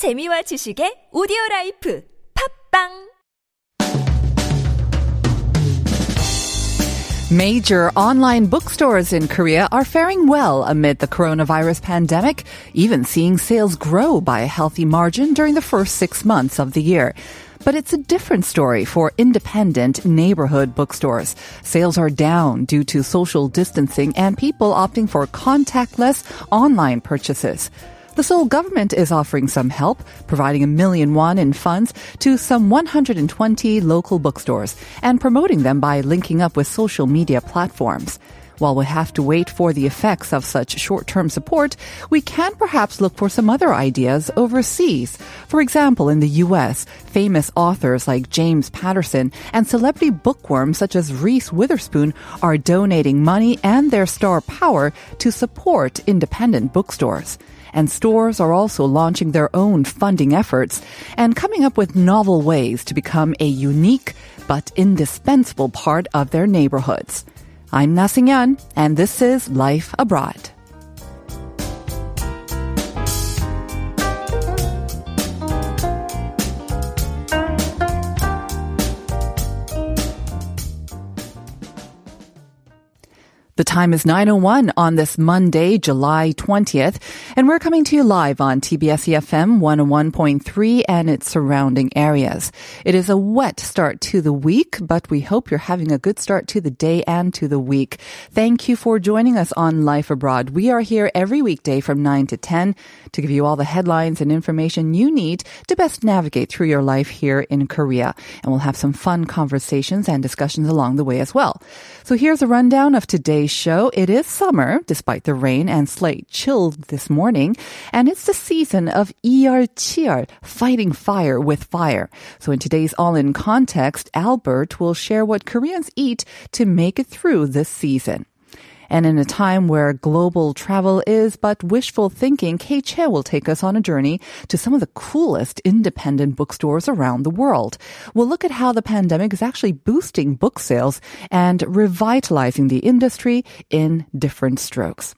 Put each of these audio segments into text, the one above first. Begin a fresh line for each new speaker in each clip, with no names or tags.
재미와 지식의 오디오 라이프 팝빵
Major online bookstores in Korea are faring well amid the coronavirus pandemic, even seeing sales grow by a healthy margin during the first six months of the year. But it's a different story for independent neighborhood bookstores. Sales are down due to social distancing and people opting for contactless online purchases. The Seoul government is offering some help, providing a million won in funds to some 120 local bookstores and promoting them by linking up with social media platforms. While we have to wait for the effects of such short-term support, we can perhaps look for some other ideas overseas. For example, in the US, famous authors like James Patterson and celebrity bookworms such as Reese Witherspoon are donating money and their star power to support independent bookstores and stores are also launching their own funding efforts and coming up with novel ways to become a unique but indispensable part of their neighborhoods. I'm Na Yan, and this is Life Abroad. The time is 9.01 on this Monday, July 20th, and we're coming to you live on TBS EFM 101.3 and its surrounding areas. It is a wet start to the week, but we hope you're having a good start to the day and to the week. Thank you for joining us on Life Abroad. We are here every weekday from 9 to 10 to give you all the headlines and information you need to best navigate through your life here in Korea. And we'll have some fun conversations and discussions along the way as well. So here's a rundown of today's today's show, it is summer, despite the rain and slight chill this morning, and it's the season of ERTR, fighting fire with fire. So in today's All in Context, Albert will share what Koreans eat to make it through this season. And in a time where global travel is but wishful thinking, Kay Che will take us on a journey to some of the coolest independent bookstores around the world. We'll look at how the pandemic is actually boosting book sales and revitalizing the industry in different strokes.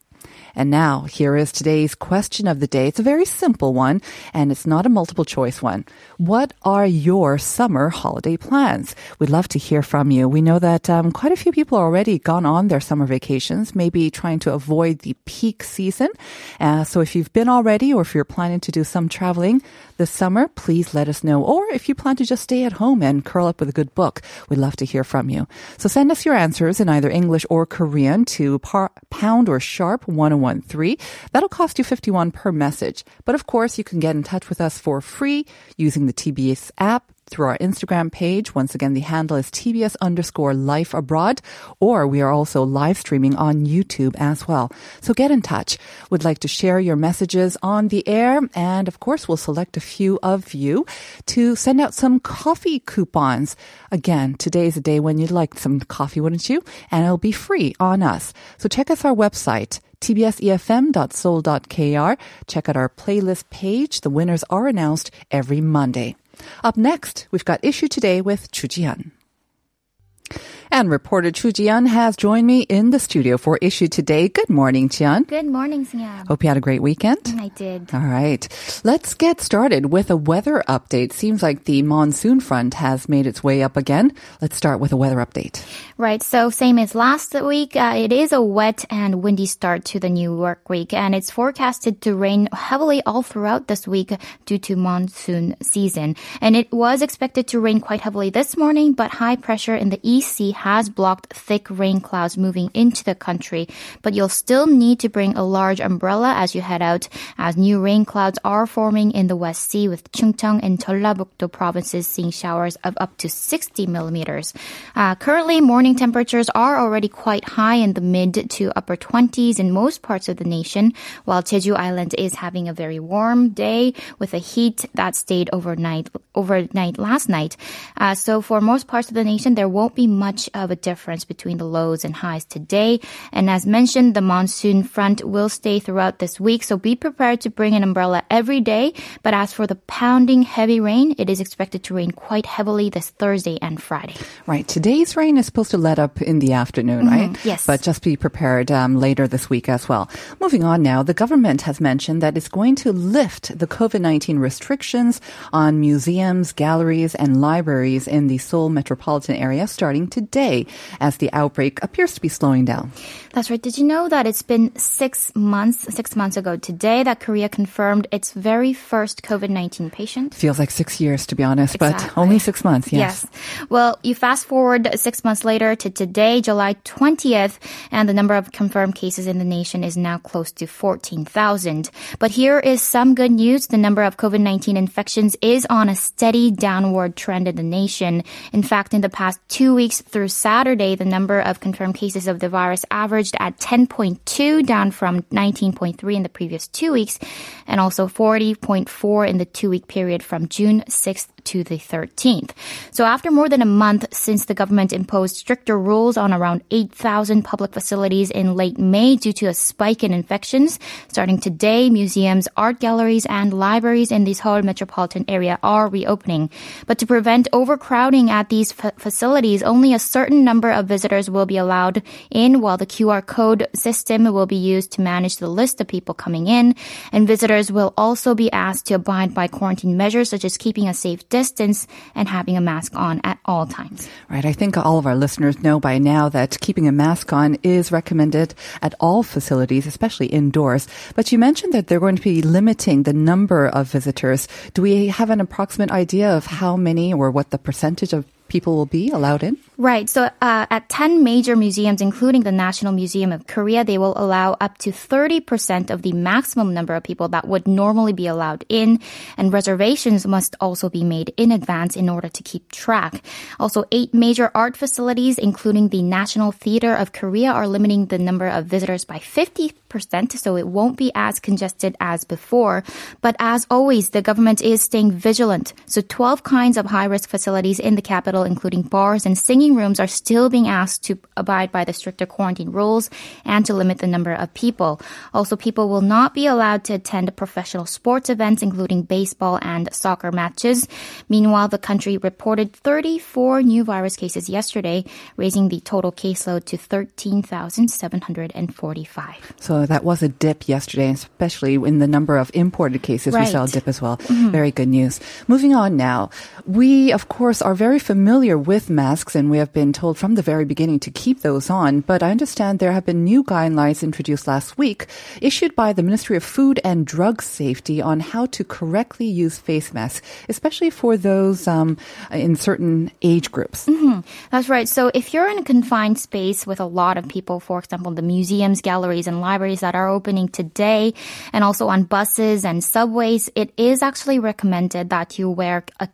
And now, here is today's question of the day. It's a very simple one, and it's not a multiple choice one. What are your summer holiday plans? We'd love to hear from you. We know that um, quite a few people are already gone on their summer vacations, maybe trying to avoid the peak season. Uh, so if you've been already, or if you're planning to do some traveling this summer, please let us know. Or if you plan to just stay at home and curl up with a good book, we'd love to hear from you. So send us your answers in either English or Korean to par- pound or sharp 101 1013. That'll cost you 51 per message. But of course, you can get in touch with us for free using the TBS app through our Instagram page. Once again, the handle is TBS underscore life abroad, or we are also live streaming on YouTube as well. So get in touch. Would like to share your messages on the air. And of course, we'll select a few of you to send out some coffee coupons. Again, today's a day when you'd like some coffee, wouldn't you? And it'll be free on us. So check us our website tbsefm.seoul.kr. Check out our playlist page. The winners are announced every Monday. Up next, we've got Issue Today with Chu Jian. And reporter Chu Jian has joined me in the studio for Issue Today. Good morning, Jian.
Good morning, Singyam.
Hope you had a great weekend.
I did.
All right. Let's get started with a weather update. Seems like the monsoon front has made its way up again. Let's start with a weather update.
Right. So same as last week, uh, it is a wet and windy start to the new work week, and it's forecasted to rain heavily all throughout this week due to monsoon season. And it was expected to rain quite heavily this morning, but high pressure in the East Sea has blocked thick rain clouds moving into the country. But you'll still need to bring a large umbrella as you head out, as new rain clouds are forming in the West Sea, with Chungcheong and Jeollabuk-do provinces seeing showers of up to 60 millimeters. Uh, currently, morning temperatures are already quite high in the mid to upper 20s in most parts of the nation, while Jeju Island is having a very warm day with a heat that stayed overnight overnight last night. Uh, so for most parts of the nation, there won't be much of a difference between the lows and highs today. And as mentioned, the monsoon front will stay throughout this week, so be prepared to bring an umbrella every day. But as for the pounding heavy rain, it is expected to rain quite heavily this Thursday and Friday.
Right. Today's rain is supposed to let up in the afternoon, right?
yes.
But just be prepared um, later this week as well. Moving on now, the government has mentioned that it's going to lift the COVID 19 restrictions on museums, galleries, and libraries in the Seoul metropolitan area starting today as the outbreak appears to be slowing down.
That's right. Did you know that it's been six months, six months ago today that Korea confirmed its very first COVID 19 patient?
Feels like six years, to be honest, but only six months, yes.
Well, you fast forward six months later to today, July 20th, and the number of confirmed cases in the nation is now close to 14,000. But here is some good news. The number of COVID-19 infections is on a steady downward trend in the nation. In fact, in the past two weeks through Saturday, the number of confirmed cases of the virus averaged at 10.2, down from 19.3 in the previous two weeks, and also 40.4 in the two-week period from June 6th to the 13th. So after more than a month since the government imposed stricter rules on around 8,000 public facilities in late May due to a spike in infections, starting today, museums, art galleries, and libraries in the Seoul metropolitan area are reopening. But to prevent overcrowding at these fa- facilities, only a certain number of visitors will be allowed in while the QR code system will be used to manage the list of people coming in. And visitors will also be asked to abide by quarantine measures such as keeping a safe distance and having a mask on at all times.
Right. I think all of our listeners know by now that keeping a mask on is recommended at all facilities, especially indoors. But you mentioned that they're going to be limiting the number of visitors. Do we have an approximate idea of how many or what the percentage of people will be allowed in?
Right. So uh, at 10 major museums, including the National Museum of Korea, they will allow up to 30% of the maximum number of people that would normally be allowed in. And reservations must also be made in advance in order to keep track. Also, eight major art facilities, including the National Theater of Korea, are limiting the number of visitors by 50%, so it won't be as congested as before. But as always, the government is staying vigilant. So 12 kinds of high risk facilities in the capital, including bars and singing rooms, are still being asked to abide by the stricter quarantine rules and to limit the number of people. Also, people will not be allowed to attend professional sports events, including baseball and soccer matches. Meanwhile, the country reported 34 new virus cases yesterday, raising the total caseload to 13,745.
So that was a dip yesterday, especially in the number of imported cases. We saw a dip as well. Mm-hmm. Very good news. Moving on now. We, of course, are very familiar with masks and we have been told from the very beginning to keep those on. But I understand there have been new guidelines introduced last week issued by the Ministry of Food and Drug Safety on how to correctly use face masks, especially for those um, in certain age groups.
That's right. So if you're in a confined space with a lot of people, for example, the museums, galleries, and libraries that are opening today, and also on buses and subways, it is actually recommended that you wear a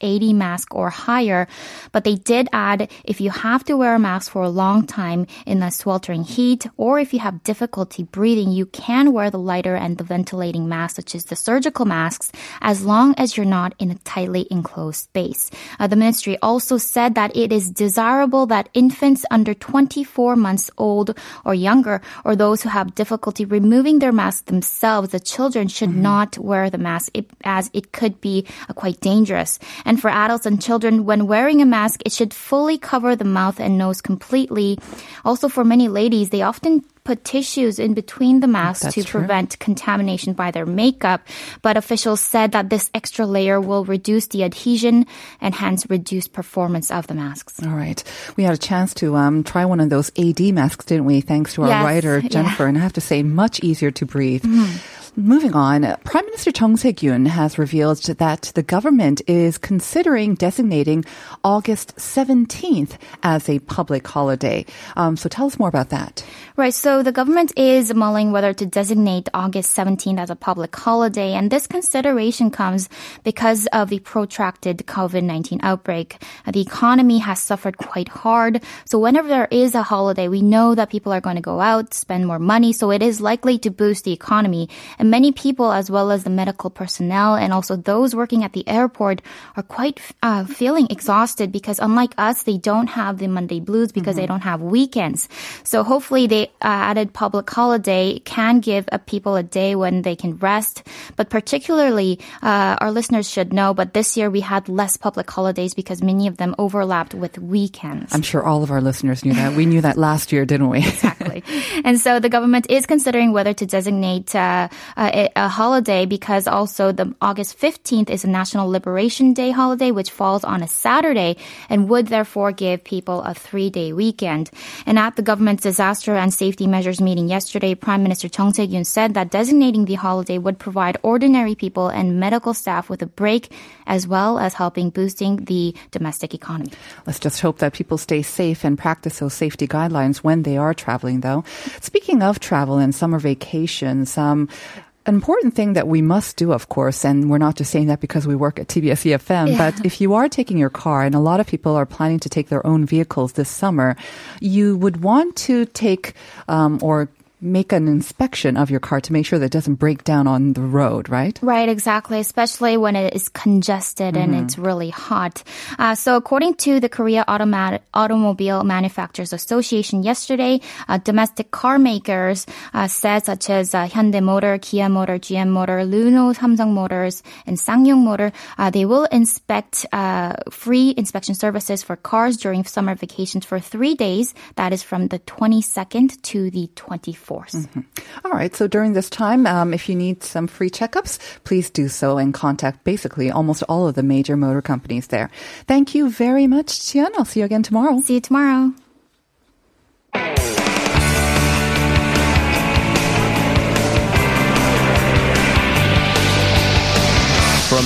KF80 mask or higher. But they did add if you have to wear a mask for a long time in the sweltering heat, or if you have difficulty breathing, you can wear the lighter and the ventilating mask, such as the surgical masks, as long as you're not in a tightly enclosed space. Uh, the ministry also said that it is desirable that infants under 24 months old or younger, or those who have difficulty removing their mask themselves, the children should not wear the mask it, as it could be uh, quite dangerous. And for adults and children, when wearing a mask, it should fully cover the mouth and nose completely. Also, for many ladies, they often put tissues in between the masks
That's
to
true.
prevent contamination by their makeup. But officials said that this extra layer will reduce the adhesion and hence reduce performance of the masks.
All right. We had a chance to um, try one of those AD masks, didn't we? Thanks to our
Yes,
writer,
yeah.
Jennifer. And I have to say, much easier to breathe.
Mm-hmm.
Moving on, Prime Minister Chung Se-kyun has revealed that the government is considering designating August 17th as a public holiday. Um, so tell us more about that.
Right. So the government is mulling whether to designate August 17th as a public holiday. And this consideration comes because of the protracted COVID-19 outbreak. The economy has suffered quite hard. So whenever there is a holiday, we know that people are going to go out, spend more money. So it is likely to boost the economy. And many people, as well as the medical personnel and also those working at the airport, are quite uh, feeling exhausted because unlike us, they don't have the Monday blues because they don't have weekends. So hopefully, the uh, added public holiday can give uh, people a day when they can rest. But particularly, uh, our listeners should know. But this year we had less public holidays because many of them overlapped with weekends.
I'm sure all of our listeners knew that. We knew that last year, didn't we?
exactly. And so the government is considering whether to designate uh, a, a holiday because also the August 15th is a National Liberation Day holiday, which falls on a Saturday and would therefore give people a three day weekend. And at the government's disaster and safety measures meeting yesterday, Prime Minister Chung Se-kyun said that designating the holiday would provide ordinary people and medical staff with a break as well as helping boosting the domestic economy.
Let's just hope that people stay safe and practice those safety guidelines when they are traveling, though. Speaking of travel and summer vacations, um, an important thing that we must do, of course, and we're not just saying that because we work at TBS EFM,
Yeah.
but if you are taking your car, and a lot of people are planning to take their own vehicles this summer, you would want to take um, or make an inspection of your car to make sure that it doesn't break down on the road, right?
Right, exactly, especially when it is congested and it's really hot. Uh, so, according to the Korea Automat- Automobile Manufacturers Association yesterday, uh, domestic car makers uh, said, such as uh, Hyundai Motor, Kia Motor, GM Motor, Renault, Samsung Motors, and SsangYong Motor, uh, they will inspect uh, free inspection services for cars during summer vacations for three days. That is from the 22nd to the 24th.
All right. So during this time, um, if you need some free checkups, please do so and contact basically almost all of the major motor companies there. Thank you very much, Jian. I'll see you again tomorrow.
See you tomorrow.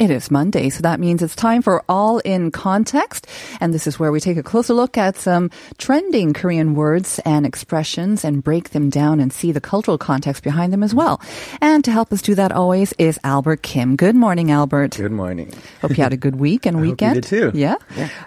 It is Monday, so that means it's time for All in Context. And this is where we take a closer look at some trending Korean words and expressions and break them down and see the cultural context behind them as well. And to help us do that always is Albert Kim. Good morning, Albert.
Good morning.
Hope you had a good week and
I hope you
weekend.
too.
Yeah.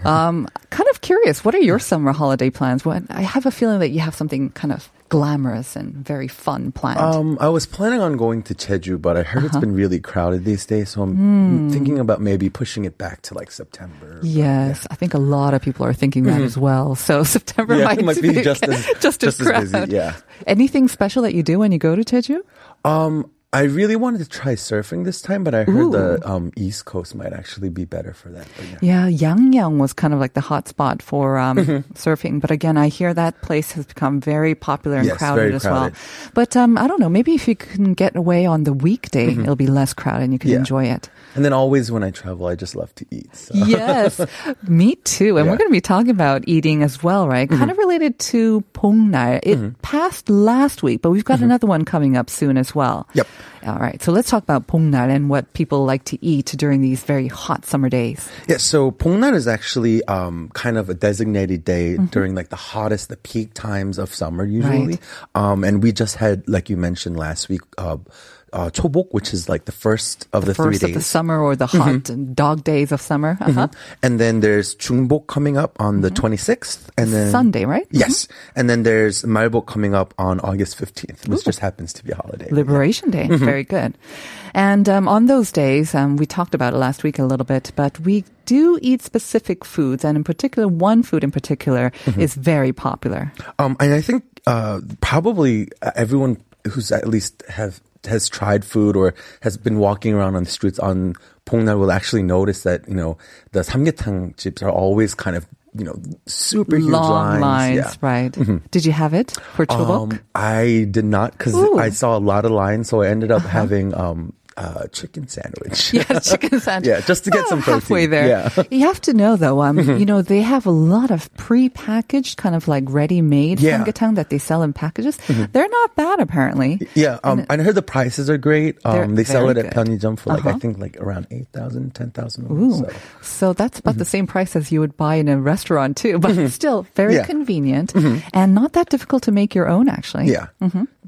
Um, kind of curious. What are your summer holiday plans? What I have a feeling that you have something kind of glamorous and very fun planned.
Um, I was planning on going to Jeju, but I heard
Uh-huh.
it's been really crowded these days, so I'm
Hmm.
thinking about maybe pushing it back to like September.
Yes, I think a lot of people are thinking that as well. So September
Mm-hmm. Yeah,
might,
might be just as-
just,
just as busy,
crowded.
yeah.
Anything special that you do when you go to Jeju?
Um, I really wanted to try surfing this time, but I heard the um, East Coast might actually be better for that. Yeah.
Yeah, Yangyang was kind of like the hot spot for um,
Mm-hmm.
surfing. But again, I hear that place has become very popular and
Yes,
crowded
very
as well. But um, I don't know, maybe if you can get away on the weekday, it'll be less crowded and you can
Mm-hmm. Yeah.
enjoy it.
And then always when I travel, I just love to eat. So.
yes, me too. And we're
Mm-hmm.
going to be talking about eating as well, right? Kind of related to Pongnal. It passed last week, but we've got another one coming up soon as well.
Mm-hmm. Yep.
All right. So let's talk about Pongnal and what people like to eat during these very hot summer days.
Yeah, so Pongnal is actually um, kind of a designated day
Mm-hmm.
during like the hottest, the peak times of summer usually. Um, and we just had, like you mentioned last week, uh, uh, Chobok, which is like the first of the, three
First of
days. Mm-hmm.
the summer or the hot dog days of summer. Uh-huh.
And then there's Jungbok coming up on the 26th. And then
Sunday, right?
Yes. And then there's Malbok coming up on August 15th, which just happens to be a holiday.
Liberation Day.
Mm-hmm.
Very good. And um, on those days, um, we talked about it last week a little bit, but we do eat specific foods, and in particular, one food in particular
Mm-hmm.
is very popular.
Um, and I think uh, probably everyone who's at least have has tried food or has been walking around on the streets on Pongnal will actually notice that you know the samgyetang chips are always kind of you know super huge
Long lines,
Yeah.
right? Did you have it for chobok?
Um, I did not because
Uh-huh.
I saw a lot of lines, so I ended up having um, uh, chicken sandwich.
Yeah, chicken sandwich.
Yeah, just to get
Oh,
some protein.
halfway there.
Yeah. Mm-hmm.
You have to know though, um, you know, they have a lot of pre-packaged, kind of like ready-made
Yeah. Mm-hmm.
samgyetang that they sell in packages. They're not bad apparently.
Yeah, um, I heard the prices are great. Um, they sell it at
good.
Pyeongjam for like I
Uh-huh.
think like around 8,000, 10,000.
Ooh.
So.
So that's about the same price as you would buy in a restaurant too, but still very
Mm-hmm. Yeah. Mm-hmm.
convenient and not that difficult to make your own actually.
Yeah,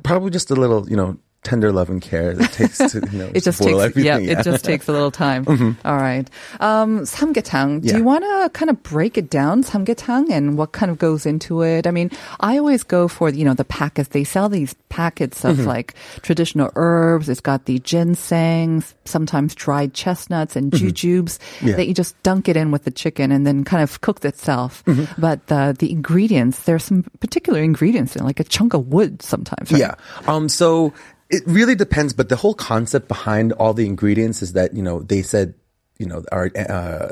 probably just a little, you know, tender love and care that takes to you know
It just takes, yeah,
everything.
it just takes a little time. All right. Um, samgyetang. Do
Yeah.
you want to kind of break it down, samgyetang, and what kind of goes into it? I mean, I always go for, you know, the packets. They sell these packets of
Mm-hmm.
like traditional herbs. It's got the ginseng, sometimes dried chestnuts and jujubes
Mm-hmm. Yeah.
that you just dunk it in with the chicken and then kind of cooked itself.
Mm-hmm.
But the, the ingredients, there's some particular ingredients in it, like a chunk of wood sometimes. Right?
Yeah. Um. So it really depends, but the whole concept behind all the ingredients is that you know they said you know our uh,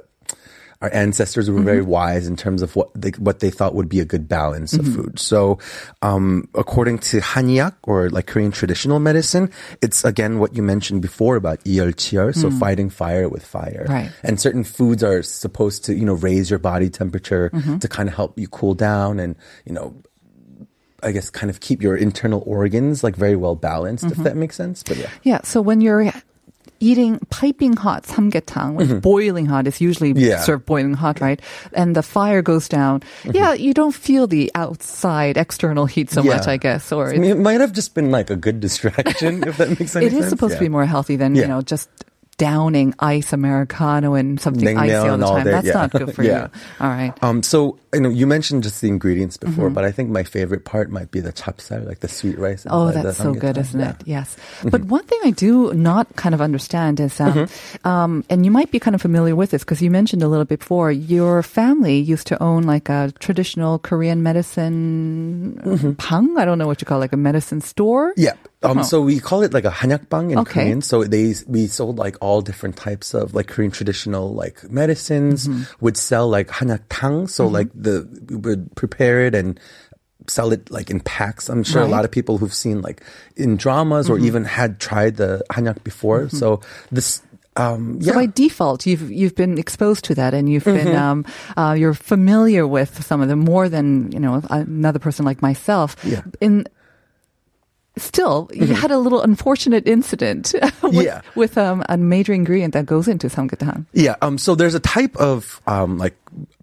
our ancestors were mm-hmm. very wise in terms of what they, what they thought would be a good balance mm-hmm. of food. So, um, according to Hanyak or like Korean traditional medicine, it's again what you mentioned before about yeolcheol, so mm. fighting fire with fire.
Right.
And certain foods are supposed to, you know, raise your body temperature mm-hmm. to kind of help you cool down and, you know, I guess kind of keep your internal organs like very well balanced, if that makes sense. But yeah.
Yeah. So when you're eating piping hot samgyetang, when it's boiling hot, it's usually
Mm-hmm. Yeah.
served boiling hot, right? And the fire goes down.
Mm-hmm.
Yeah, you don't feel the outside external heat so much, I guess. Or
I mean, it might have just been like a good distraction, if that makes any
it
sense.
is supposed to be more healthy than, you know, just downing ice americano and something icy
Naengmyeon
all the
all
time.
day,
That's
yeah.
not good for
Yeah.
you. All right.
Um, so you know, you mentioned just the ingredients before,
Mm-hmm.
but I think my favorite part might be the chapsal, like the sweet rice.
Oh, that's so good, isn't
Yeah.
it? Yes. But one thing I do not kind of understand is, um, um, and you might be kind of familiar with this because you mentioned a little bit before, your family used to own like a traditional Korean medicine pang. I don't know what you call it, like a medicine store.
Yeah. Um,
Oh.
So we call it like a hanyakbang in
Okay.
Korean. So they we sold like all different types of like Korean traditional like medicines.
Mm-hmm.
Would sell like hanyaktang. So like the we would prepare it and sell it like in packs. I'm sure
Right. Mm-hmm.
a lot of people who've seen like in dramas or even had tried the hanyak before. So this. Um,
So by default, you've you've been exposed to that, and you've been um, uh, you're familiar with some of them more than you know another person like myself.
Yeah.
In still, you had a little unfortunate incident with,
Yeah.
with um, a major ingredient that goes into samgyetang.
Yeah. Um. So there's a type of um like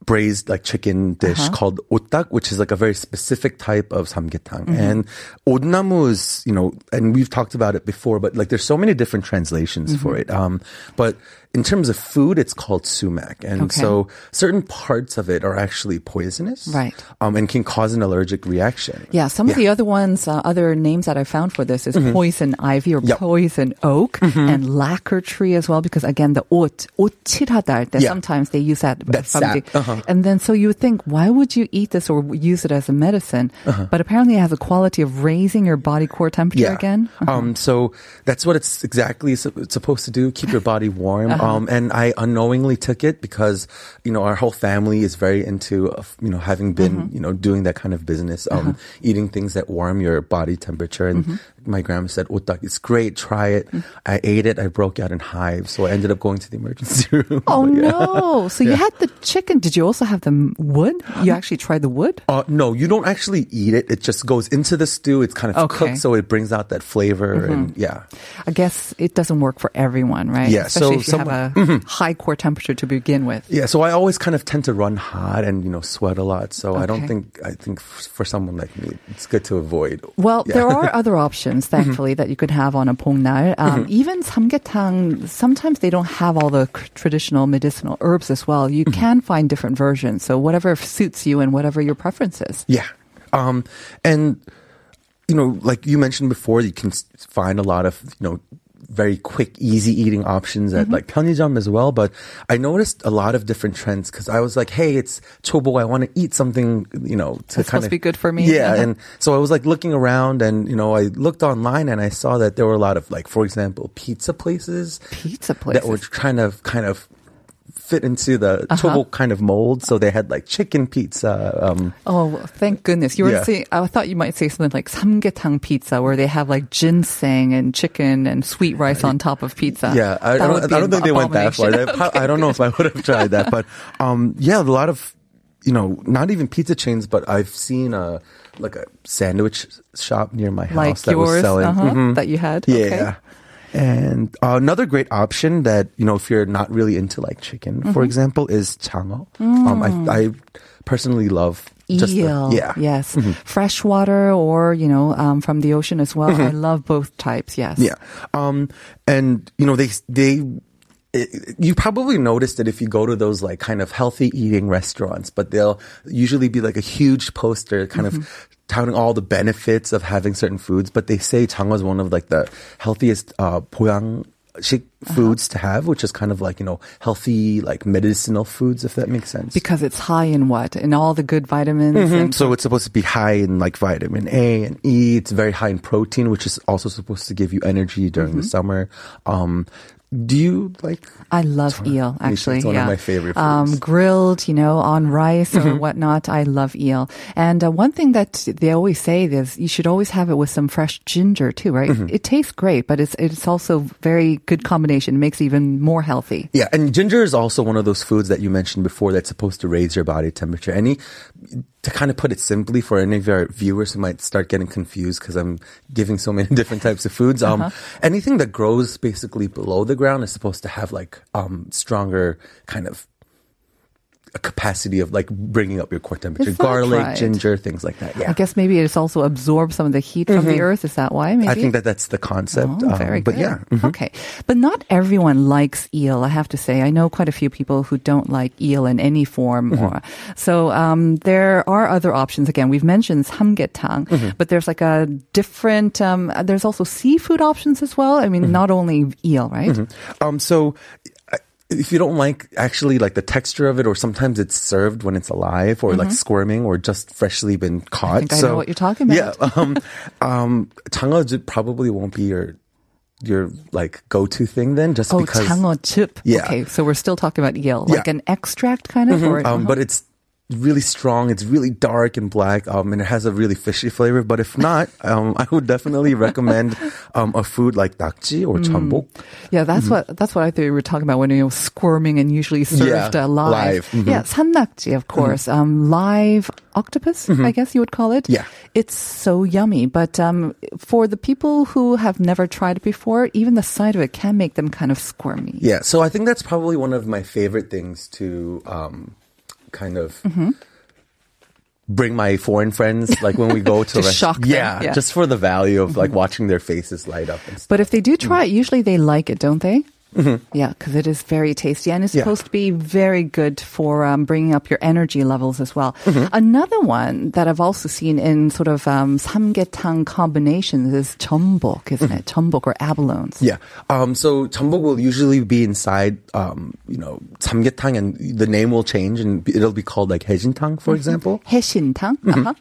braised like chicken dish
Uh-huh.
called otdak, which is like a very specific type of samgyetang.
Mm-hmm.
And odnamu is you know, and we've talked about it before, but like there's so many different translations for
Mm-hmm.
it. Um. But in terms of food, it's called sumac, and
Okay.
so certain parts of it are actually poisonous.
Right.
Um. And can cause an allergic reaction.
Yeah, some of the other ones, uh, other names that I found for this is poison ivy or
Mm-hmm. Yep. Mm-hmm.
poison oak and lacquer tree as well, because again, the ot, 오칠하다, that
Yeah.
sometimes they use that.
That
from
sap,
the-
uh-huh.
And then so you would think, why would you eat this or use it as a medicine?
Uh-huh.
But apparently it has a quality of raising your body core temperature again.
Um, so that's what it's exactly it's supposed to do, keep your body warm.
Uh-huh.
Um, and I unknowingly took it because, you know, our whole family is very into, uh, you know, having been,
Mm-hmm.
you know, doing that kind of business, um,
Uh-huh.
eating things that warm your body temperature. And
Mm-hmm.
my grandma said, Otak, it's great. Try it. I ate it. I broke out in hives. So I ended up going to the emergency room.
Oh
yeah.
no! So you had the chicken. Did you also have the wood? You actually try the wood?
Uh, no, you don't actually eat it. It just goes into the stew. It's kind of
Okay. Mm-hmm.
cooked, so it brings out that flavor. And yeah.
I guess it doesn't work for everyone, right?
Yeah, so
Especially if you have
someone-
a high core temperature to begin with.
Yeah, so I always kind of tend to run hot and you know sweat a lot. So I don't think I think f- for someone like me, it's good to avoid.
Well,
Yeah.
there are other options, thankfully, that you could have on a pongnal. Um, Even samgyetang, sometimes they don't have all the traditional medicinal herbs as well. You can find different versions. So whatever suits you and whatever your preference is.
Yeah, um, and you know, like you mentioned before, you can find a lot of you know very quick, easy eating options
Mm-hmm.
at like Pyeongjam as well. But I noticed a lot of different trends because I was like, hey, it's chobo. I want to eat something, you know, to kind of
be good for me.
Yeah,
Uh-huh.
and so I was like looking around, and you know, I looked online and I saw that there were a lot of like, for example, pizza places
Pizza places.
that were trying to kind of fit into the
Uh-huh.
uh kind of mold. So they had like chicken pizza. Um,
Oh, thank goodness. You were
Yeah.
saying, I thought you might say something like samgyetang pizza where they have like ginseng and chicken and sweet rice on top of pizza.
yeah, I, I don't, I don't think they went that far. They prob- I don't know if I would have tried that, but um, yeah, a lot of you know, not even pizza chains, but I've seen a like a sandwich shop near my house
like
that was selling
uh-huh,
Mhm.
that you had.
Yeah.
Okay.
And uh, another great option that you know, if you're not really into like chicken,
Mm-hmm.
for example, is chango. Um, I, I personally love just the-
Mm. Eel,
yeah, Mm-hmm.
yes, freshwater or you know um, from the ocean as well. I love both types. Yes,
Mm-hmm. yeah. Um, and you know, they they it, you probably noticed that if you go to those like kind of healthy eating restaurants, but they'll usually be like a huge poster kind
mm-hmm.
of touting all the benefits of having certain foods, but they say Changwa is one of like the healthiest uh, poyang
uh-huh.
foods uh-huh. to have, which is kind of like, you know, healthy, like medicinal foods, if that makes sense.
Because it's high in what? In all the good vitamins?
Mm-hmm.
And-
so it's supposed to be high in like vitamin A and E. It's very high in protein, which is also supposed to give you energy during
mm-hmm.
the summer. Um, do you like?
I love eel, actually.
It's one of
yeah.
my favorite
Um, grilled, you know, on rice or
Mm-hmm.
whatnot. I love eel. And uh, one thing that they always say is you should always have it with some fresh ginger too, right?
Mm-hmm.
It tastes great, but it's it's also very good combination. It makes it even more healthy.
Yeah, and ginger is also one of those foods that you mentioned before that's supposed to raise your body temperature. Any to kind of put it simply for any of our viewers who might start getting confused because I'm giving so many different types of foods. Um,
Uh-huh.
anything that grows basically below the ground is supposed to have like um stronger kind of a capacity of like bringing up your core temperature. Garlic,
right?
ginger, things like that. Yeah.
I guess maybe it's also absorbed some of the heat from the earth. Is that why? Maybe
Mm-hmm. I think that that's the concept.
Oh,
um,
very
but
good.
yeah. mhm.
Okay. But not everyone likes eel, I have to say. I know quite a few people who don't like eel in any form.
Mm-hmm.
Or, so um, there are other options. Again, we've mentioned samgyetang,
Mm-hmm.
but there's like a different, um, there's also seafood options as well. I mean,
Mm-hmm.
not only eel, right?
Um, so if you don't like actually like the texture of it, or sometimes it's served when it's alive, or like squirming, or just freshly been caught.
Mm-hmm. think I
so,
know what you're talking about.
Yeah, um, um, 장어 j- probably won't be your your like go to thing then, just
Oh,
because.
장어 chip.
Yeah.
Okay, so we're still talking about eel,
Yeah.
like an extract kind of, or
Um, but it's really strong. It's really dark and black, um, and it has a really fishy flavor. But if not, um, I would definitely recommend um, a food like dakji or chambok. Mm.
Yeah, that's mm. what that's what I thought you were talking about when you were squirming and usually served
yeah,
uh, live.
Mm-hmm.
Yeah, sannakji, of mm-hmm. course. Mm-hmm. live octopus, mm-hmm. I guess you would call it.
Yeah,
it's so yummy. But um, for the people who have never tried it before, even the sight of it can make them kind of squirmy.
Yeah, so I think that's probably one of my favorite things to um, kind of
Mm-hmm.
bring my foreign friends, like when we go to,
To
rest-
shock them,
yeah.
Mm-hmm.
just for the value of like watching their faces light up. And stuff.
But if they do try it, usually they like it, don't they? Mm-hmm. Yeah, because it is very tasty and it's
yeah.
supposed to be very good for um, bringing up your energy levels as well.
Mm-hmm.
Another one that I've also seen in sort of um, samgyetang combinations is chumbok, isn't mm-hmm. it? Chumbok or abalones.
Yeah. Um, so chumbok will usually be inside, um, you know, samgyetang, and the name will change and it'll be called like hejintang, for
mm-hmm. example. Hejintang.
Mm-hmm.
Uh-huh.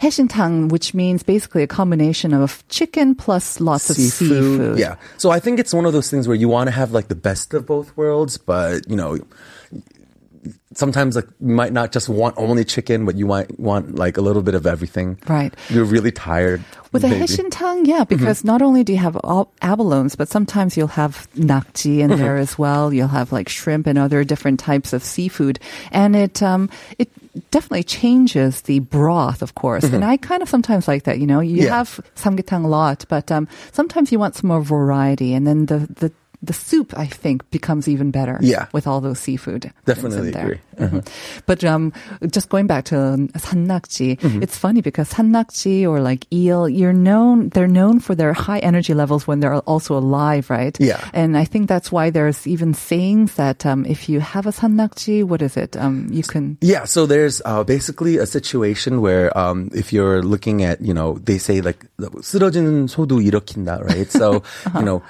Heshintang, which means basically a combination of chicken plus lots seafood, of seafood.
Yeah. So I think it's one of those things where you want to have like the best of both worlds, but you know, sometimes like you might not just want only chicken, but you might want like a little bit of everything.
Right.
You're really tired.
With a a tongue, yeah,
mm-hmm.
because mm-hmm. not only do you have abalones, but sometimes you'll have nakji in
mm-hmm.
there as well. You'll have like shrimp and other different types of seafood, and it um, it definitely changes the broth, of course. And I kind of sometimes like that. You know, you
Mm-hmm. Yeah.
have samgyetang a lot, but um sometimes you want some more variety, and then the the the soup, I think, becomes even better.
Yeah.
with all those seafood. things
Definitely
in there.
agree. Uh-huh.
Mhm. But um, just going back to 산낙지,
Mm-hmm.
it's funny because 산낙지 or like eel, you're known, they're known for their high energy levels when they're also alive, right?
Yeah.
And I think that's why there's even sayings that um, if you have a 산낙지, what is it? Um, you can.
Yeah, so there's uh, basically a situation where um, if you're looking at, you know, they say like 쓰러지는 소도 일으킨다, right? So,
Uh-huh.
you know,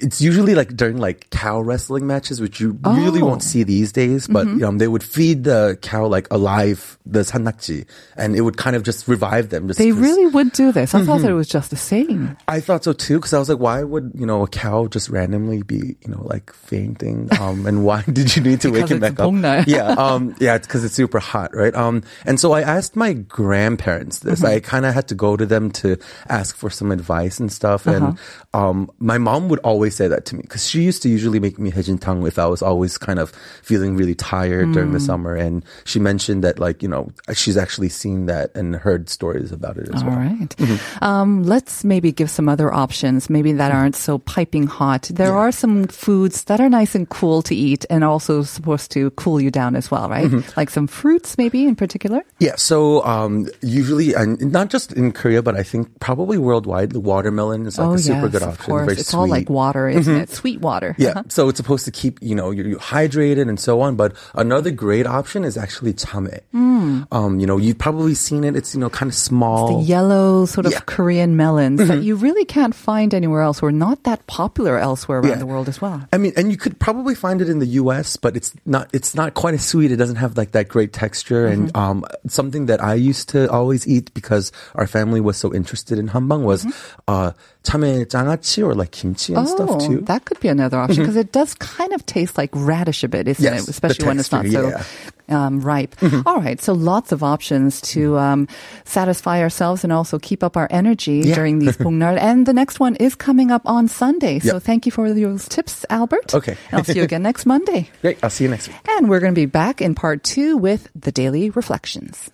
it's usually like during like cow wrestling matches, which you really
Oh.
won't see these days. But um, they would feed the cow like alive the sannakji, and it would kind of just revive them. Just
They
'cause-
really would do this. I thought that it was just a saying.
I thought so too, because I was like, why would you know a cow just randomly be you know like fainting? Um, and why did you need to wake him back up? Yeah, um, yeah, it's because it's super hot, right? Um, and so I asked my grandparents this.
Mm-hmm.
I kind of had to go to them to ask for some advice and stuff. And
Uh-huh.
um, my mom would always say that to me because she used to usually make me hejintang if I was always kind of feeling really tired during
Mm.
the summer. And she mentioned that like you know she's actually seen that and heard stories about it as
All
well.
right. Um, let's maybe give some other options, maybe that aren't so piping hot. There are some foods that are nice and cool to eat and also supposed to cool you down as well, right? Like some fruits, maybe in particular.
Yeah, so um, usually, and not just in Korea, but I think probably worldwide, the watermelon is like
oh,
a super
yes,
good option. Very
It's all like
sweet.
Water, isn't it? Sweet water.
Yeah, so it's supposed to keep you know you hydrated and so on. But another great option is actually chame. Um, you know, you've probably seen it. It's you know kind of small.
the yellow sort of
Yeah.
Korean melons that you really can't find anywhere else or not that popular elsewhere around
Yeah.
the world as well.
I mean, and you could probably find it in the U.S., but it's not. It's not quite as sweet. It doesn't have like that great texture, and um, something that I used to always eat because our family was so interested in hambang was uh, 참외 장아찌 or like kimchi and stuff too.
Oh, that could be another option because it does kind of taste like radish a bit, isn't
Yes,
it?
the
Especially when it's not
texture,
so
yeah.
um, ripe. All right, so lots of options to um, satisfy ourselves and also keep up our energy
Yeah.
during these Bongnar. and the next one is coming up on Sunday. So
Yep.
thank you for those tips, Albert.
Okay.
And I'll see you again next Monday.
Great. I'll see you next week.
And we're going to be back in part two with the daily reflections.